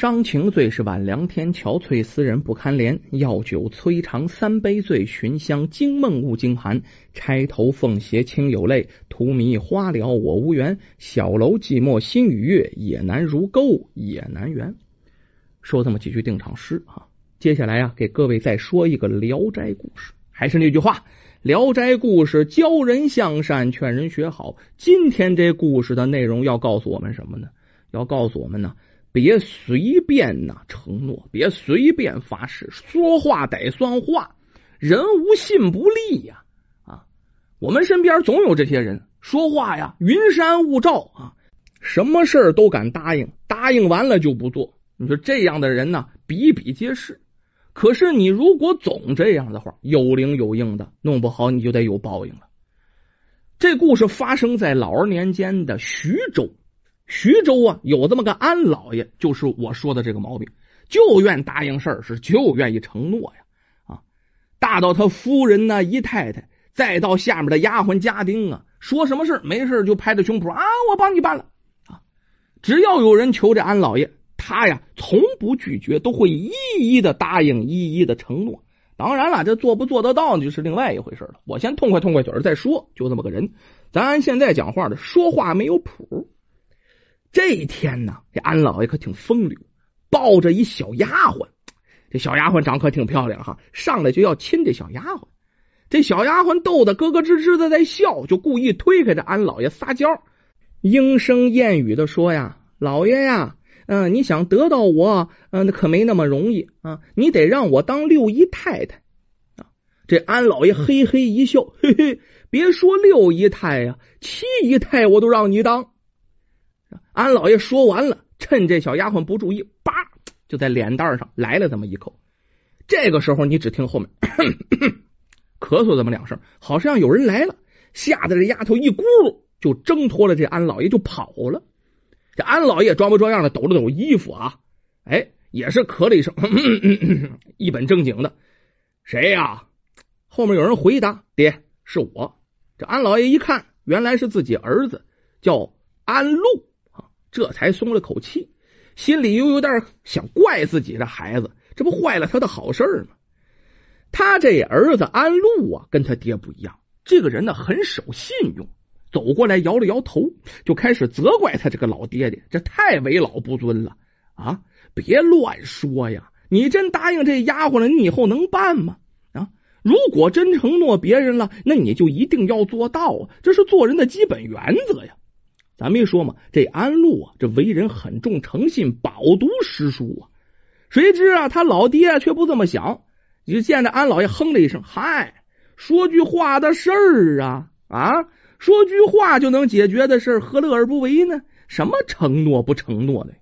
伤情最是晚凉天，憔悴思人不堪怜。药酒摧肠三杯醉，寻香惊梦误惊寒。钗头凤斜清有泪，荼蘼花了我无缘。小楼寂寞心与月，也难如钩也难圆。说这么几句定场诗啊，接下来啊，给各位再说一个《聊斋》故事。还是那句话，《聊斋》故事教人向善，劝人学好。今天这故事的内容要告诉我们什么呢？要告诉我们呢。别随便呐承诺，别随便发誓，说话得算话。人无信不立呀！啊，我们身边总有这些人，说话呀云山雾罩啊，什么事儿都敢答应，答应完了就不做。你说这样的人呢，比比皆是。可是你如果总这样的话，有灵有应的，弄不好你就得有报应了。这故事发生在老二年间的徐州。徐州啊，有这么个安老爷，就是我说的这个毛病，就愿答应事儿，是就愿意承诺呀。啊，大到他夫人呢，姨太太，再到下面的丫鬟家丁啊，说什么事儿没事就拍着胸脯啊，我帮你办了啊。只要有人求这安老爷，他呀从不拒绝，都会一一的答应，一一的承诺。当然了，这做不做得到就是另外一回事了。我先痛快痛快嘴儿再说，就这么个人。咱现在讲话的，说话没有谱。这一天呢，这安老爷可挺风流，抱着一小丫鬟。这小丫鬟长可挺漂亮哈，上来就要亲这小丫鬟。这小丫鬟逗得咯咯吱吱的在笑，就故意推开这安老爷撒娇，莺声燕语的说呀：“老爷呀，嗯，你想得到我，嗯，那可没那么容易啊！你得让我当六姨太太啊！”这安老爷嘿嘿一笑，嘿嘿，别说六姨太呀，七姨太我都让你当。安老爷说完了，趁这小丫鬟不注意，叭就在脸蛋上来了这么一口。这个时候，你只听后面咳嗽这么两声，好像有人来了，吓得这丫头一咕噜就挣脱了这安老爷就跑了。这安老爷装模作样的抖了抖衣服啊，哎，也是咳了一声，一本正经的：“谁呀？”后面有人回答：“爹，是我。”这安老爷一看，原来是自己儿子，叫安禄。这才松了口气，心里又有点想怪自己这孩子，这不坏了他的好事吗？他这儿子安禄啊，跟他爹不一样，这个人呢很守信用。走过来摇了摇头，就开始责怪他这个老爹爹，这太为老不尊了啊！别乱说呀！你真答应这丫鬟了，你以后能办吗？啊！如果真承诺别人了，那你就一定要做到啊！这是做人的基本原则呀。咱没说嘛，这安禄啊，这为人很重诚信，饱读诗书啊。谁知啊，他老爹却不这么想。就见着安老爷哼了一声：“嗨，说句话的事儿啊啊，说句话就能解决的事儿，何乐而不为呢？什么承诺不承诺的？”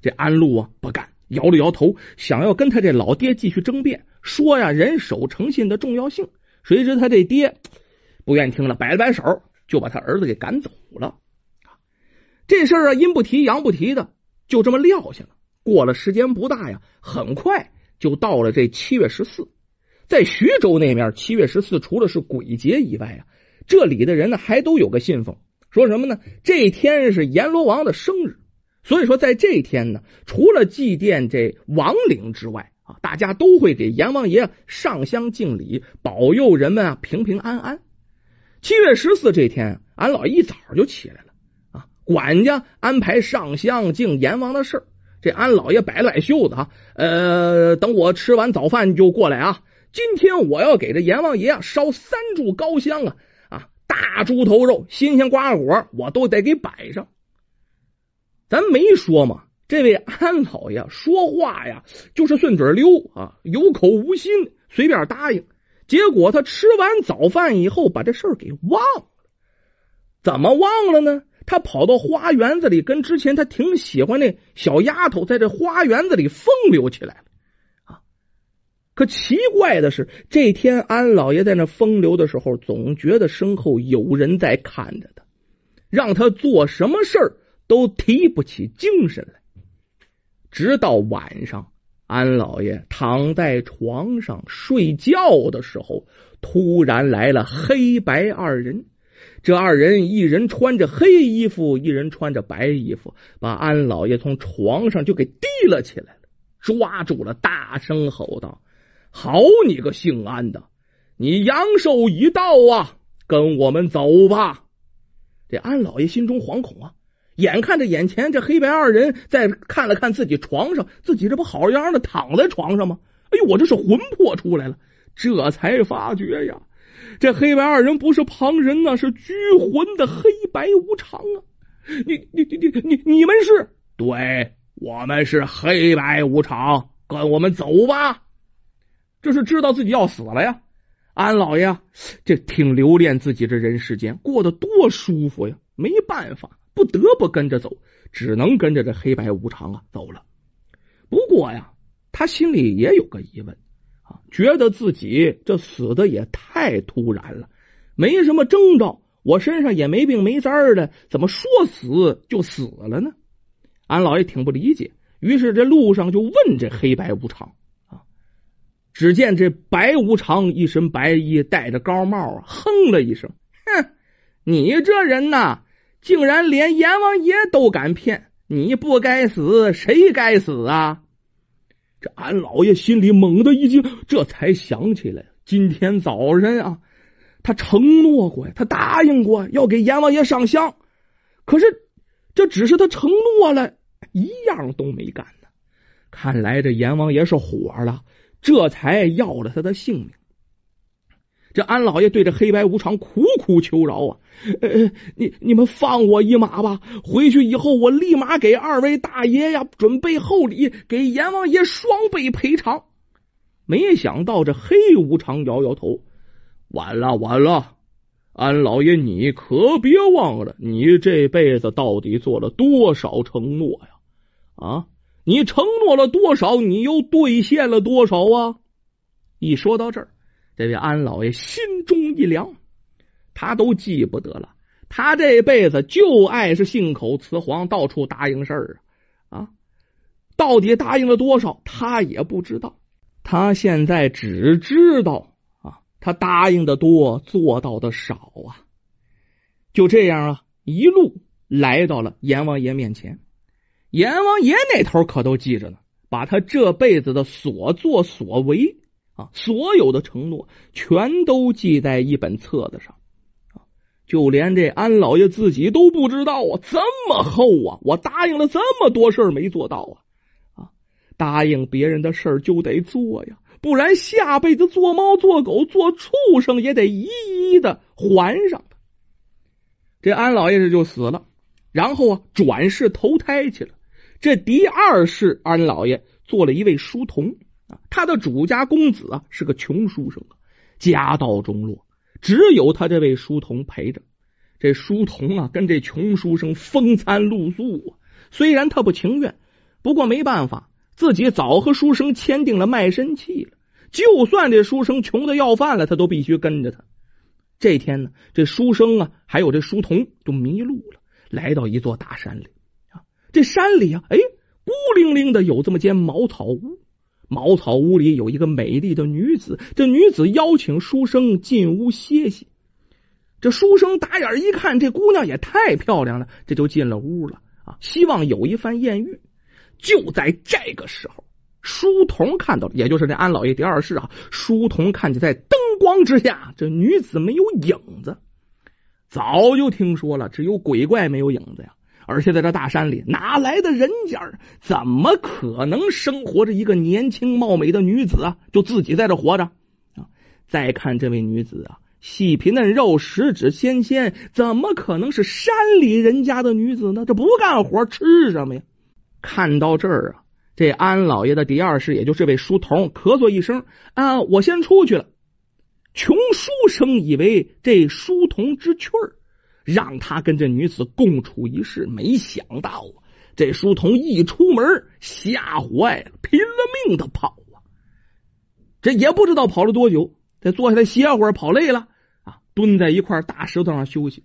这安禄啊，不干，摇了摇头，想要跟他这老爹继续争辩，说呀，人守诚信的重要性。谁知他这爹不愿听了，摆了摆手，就把他儿子给赶走了。这事儿啊，阴不提阳不提的，就这么撂下了。过了时间不大呀，很快就到了这七月十四。在徐州那面，七月十四除了是鬼节以外啊，这里的人呢还都有个信奉，说什么呢？这天是阎罗王的生日，所以说在这天呢，除了祭奠这亡灵之外啊，大家都会给阎王爷上香敬礼，保佑人们啊平平安安。七月十四这天，俺老一早就起来了。管家安排上香敬阎王的事儿，这安老爷摆了摆袖子啊，呃，等我吃完早饭就过来啊。今天我要给这阎王爷啊烧三柱高香啊啊，大猪头肉、新鲜瓜果我都得给摆上。咱没说嘛，这位安老爷说话呀就是顺嘴溜啊，有口无心，随便答应。结果他吃完早饭以后把这事儿给忘了，怎么忘了呢？他跑到花园子里，跟之前他挺喜欢那小丫头在这花园子里风流起来了啊！可奇怪的是，这天安老爷在那风流的时候，总觉得身后有人在看着他，让他做什么事儿都提不起精神来。直到晚上，安老爷躺在床上睡觉的时候，突然来了黑白二人。这二人一人穿着黑衣服，一人穿着白衣服，把安老爷从床上就给提了起来了，抓住了，大声吼道：“好你个姓安的，你阳寿已到啊，跟我们走吧！”这安老爷心中惶恐啊，眼看着眼前这黑白二人，再看了看自己床上，自己这不好样的躺在床上吗？哎呦，我这是魂魄出来了，这才发觉呀。这黑白二人不是旁人呐，是拘魂的黑白无常啊！你你你你你你们是？对，我们是黑白无常，跟我们走吧。这是知道自己要死了呀！安老爷，这挺留恋自己这人世间过得多舒服呀，没办法，不得不跟着走，只能跟着这黑白无常啊走了。不过呀，他心里也有个疑问。觉得自己这死的也太突然了，没什么征兆，我身上也没病没灾的，怎么说死就死了呢？俺老爷挺不理解，于是这路上就问这黑白无常啊。只见这白无常一身白衣，戴着高帽，哼了一声：“哼，你这人呐，竟然连阎王爷都敢骗！你不该死，谁该死啊？”这俺老爷心里猛地一惊，这才想起来，今天早晨啊，他承诺过呀，他答应过要给阎王爷上香，可是这只是他承诺了，一样都没干呢。看来这阎王爷是火了，这才要了他的性命。这安老爷对着黑白无常苦苦求饶啊！呃，你你们放我一马吧，回去以后我立马给二位大爷呀准备厚礼，给阎王爷双倍赔偿。没想到这黑无常摇摇头，晚了晚了，安老爷你可别忘了，你这辈子到底做了多少承诺呀？啊，你承诺了多少？你又兑现了多少啊？一说到这儿。这位安老爷心中一凉，他都记不得了。他这辈子就爱是信口雌黄，到处答应事儿啊！啊，到底答应了多少，他也不知道。他现在只知道啊，他答应的多，做到的少啊。就这样啊，一路来到了阎王爷面前。阎王爷那头可都记着呢，把他这辈子的所作所为。啊，所有的承诺全都记在一本册子上，啊，就连这安老爷自己都不知道啊，这么厚啊！我答应了这么多事儿没做到啊，啊，答应别人的事儿就得做呀，不然下辈子做猫做狗做畜生也得一一的还上。这安老爷这就死了，然后啊，转世投胎去了。这第二世安老爷做了一位书童。他的主家公子啊是个穷书生，家道中落，只有他这位书童陪着。这书童啊跟这穷书生风餐露宿啊，虽然他不情愿，不过没办法，自己早和书生签订了卖身契了。就算这书生穷的要饭了，他都必须跟着他。这天呢，这书生啊还有这书童都迷路了，来到一座大山里啊。这山里啊，哎，孤零零的有这么间茅草屋。茅草屋里有一个美丽的女子，这女子邀请书生进屋歇息。这书生打眼一看，这姑娘也太漂亮了，这就进了屋了啊，希望有一番艳遇。就在这个时候，书童看到了，也就是这安老爷第二世啊。书童看见在灯光之下，这女子没有影子，早就听说了，只有鬼怪没有影子呀。而且在这大山里，哪来的人家？怎么可能生活着一个年轻貌美的女子啊？就自己在这活着啊？再看这位女子啊，细皮嫩肉，十指纤纤，怎么可能是山里人家的女子呢？这不干活吃什么呀？看到这儿啊，这安老爷的第二世，也就是这位书童，咳嗽一声啊，我先出去了。穷书生以为这书童知趣儿。让他跟这女子共处一室，没想到啊，这书童一出门吓坏了，拼了命的跑啊！这也不知道跑了多久，再坐下来歇会儿，跑累了啊，蹲在一块大石头上休息。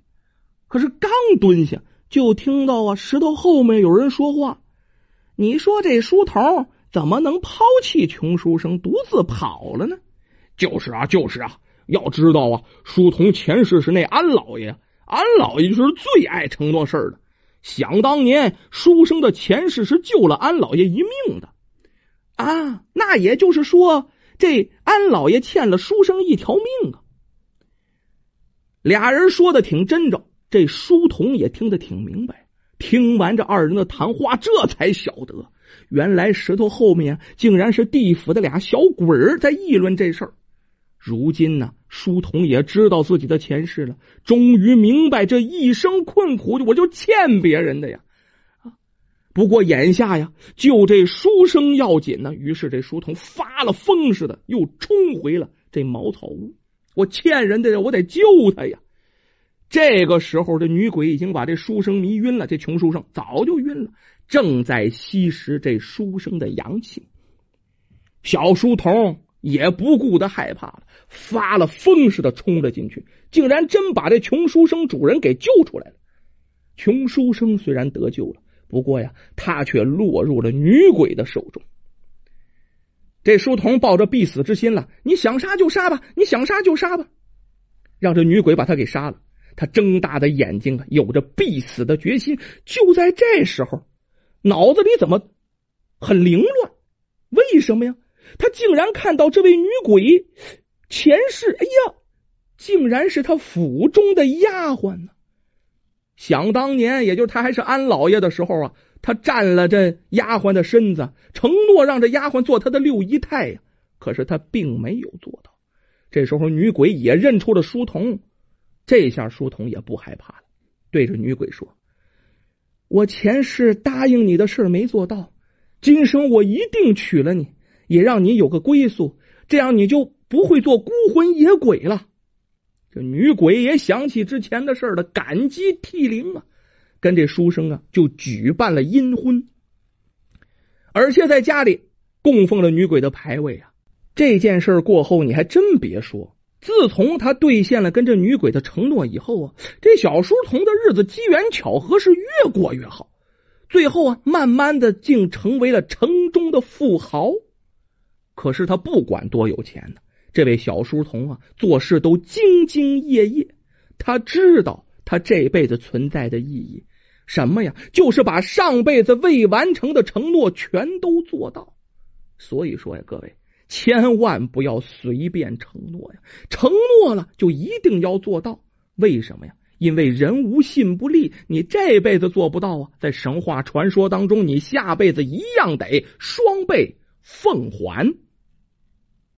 可是刚蹲下，就听到啊，石头后面有人说话：“你说这书童怎么能抛弃穷书生，独自跑了呢？”“就是啊，就是啊，要知道啊，书童前世是那安老爷。”俺老爷就是最爱承诺事儿的。想当年，书生的前世是救了俺老爷一命的啊！那也就是说，这俺老爷欠了书生一条命啊！俩人说的挺真着，这书童也听得挺明白。听完这二人的谈话，这才晓得，原来石头后面竟然是地府的俩小鬼儿在议论这事儿。如今呢，书童也知道自己的前世了，终于明白这一生困苦，我就欠别人的呀。啊，不过眼下呀，救这书生要紧呢。于是这书童发了疯似的，又冲回了这茅草屋。我欠人的，我得救他呀。这个时候，这女鬼已经把这书生迷晕了。这穷书生早就晕了，正在吸食这书生的阳气。小书童。也不顾得害怕了，发了疯似的冲了进去，竟然真把这穷书生主人给救出来了。穷书生虽然得救了，不过呀，他却落入了女鬼的手中。这书童抱着必死之心了，你想杀就杀吧，你想杀就杀吧，让这女鬼把他给杀了。他睁大的眼睛啊，有着必死的决心。就在这时候，脑子里怎么很凌乱？为什么呀？他竟然看到这位女鬼前世，哎呀，竟然是他府中的丫鬟呢。想当年，也就是他还是安老爷的时候啊，他占了这丫鬟的身子，承诺让这丫鬟做他的六姨太呀。可是他并没有做到。这时候，女鬼也认出了书童，这下书童也不害怕了，对着女鬼说：“我前世答应你的事没做到，今生我一定娶了你。”也让你有个归宿，这样你就不会做孤魂野鬼了。这女鬼也想起之前的事儿了，感激涕零啊，跟这书生啊就举办了阴婚，而且在家里供奉了女鬼的牌位啊。这件事儿过后，你还真别说，自从他兑现了跟这女鬼的承诺以后啊，这小书童的日子机缘巧合是越过越好，最后啊，慢慢的竟成为了城中的富豪。可是他不管多有钱呢，这位小书童啊，做事都兢兢业业。他知道他这辈子存在的意义，什么呀？就是把上辈子未完成的承诺全都做到。所以说呀，各位千万不要随便承诺呀，承诺了就一定要做到。为什么呀？因为人无信不立，你这辈子做不到啊，在神话传说当中，你下辈子一样得双倍奉还。